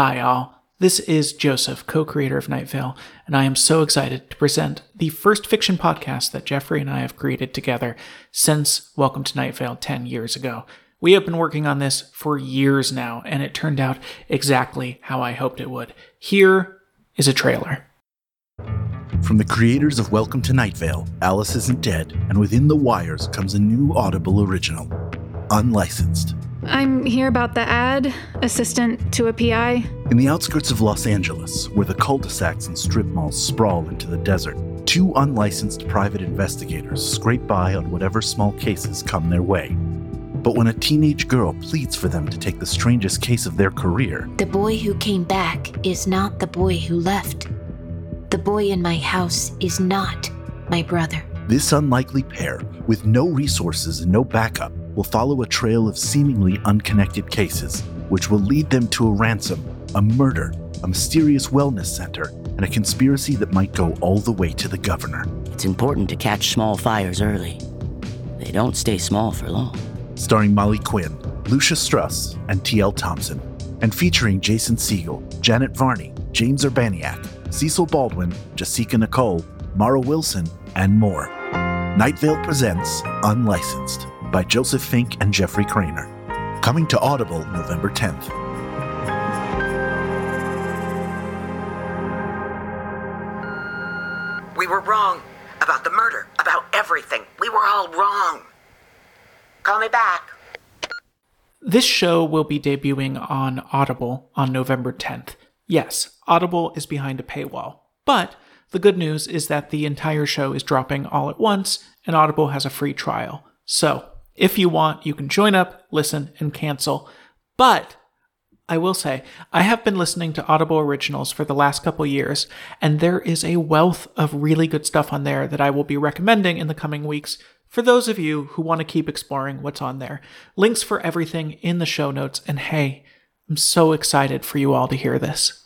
Hi, all. This is Joseph, co creator of Night Vale, and I am so excited to present the first fiction podcast that Jeffrey and I have created together since Welcome to Night Vale 10 years ago. We have been working on this for years now, and it turned out exactly how I hoped it would. Here is a trailer. From the creators of Welcome to Night Vale, Alice Isn't Dead, and Within the Wires comes a new Audible original, Unlicensed. I'm here about the ad, assistant to a PI. In the outskirts of Los Angeles, where the cul de sacs and strip malls sprawl into the desert, two unlicensed private investigators scrape by on whatever small cases come their way. But when a teenage girl pleads for them to take the strangest case of their career, The boy who came back is not the boy who left. The boy in my house is not my brother. this unlikely pair, with no resources and no backup, will follow a trail of seemingly unconnected cases, which will lead them to a ransom, a murder, a mysterious wellness center, and a conspiracy that might go all the way to the governor. It's important to catch small fires early. They don't stay small for long. starring Molly Quinn, Lusia Strus, and T.L. Thompson, and featuring Jason Segel, Janet Varney, James Urbaniak, Cecil Baldwin, Jasika Nicole, Mara Wilson, and more. Night Vale presents Unlicensed by Joseph Fink and Jeffrey Cranor. Coming to Audible November 10th. We were wrong about the murder, about everything. We were all wrong. Call me back. This show will be debuting on Audible on November 10th. Yes, Audible is behind a paywall, but the good news is that the entire show is dropping all at once, and Audible has a free trial. So, if you want, you can join up, listen, and cancel. But I will say, I have been listening to Audible originals for the last couple years, and there is a wealth of really good stuff on there that I will be recommending in the coming weeks for those of you who want to keep exploring what's on there. Links for everything in the show notes, and hey, I'm so excited for you all to hear this.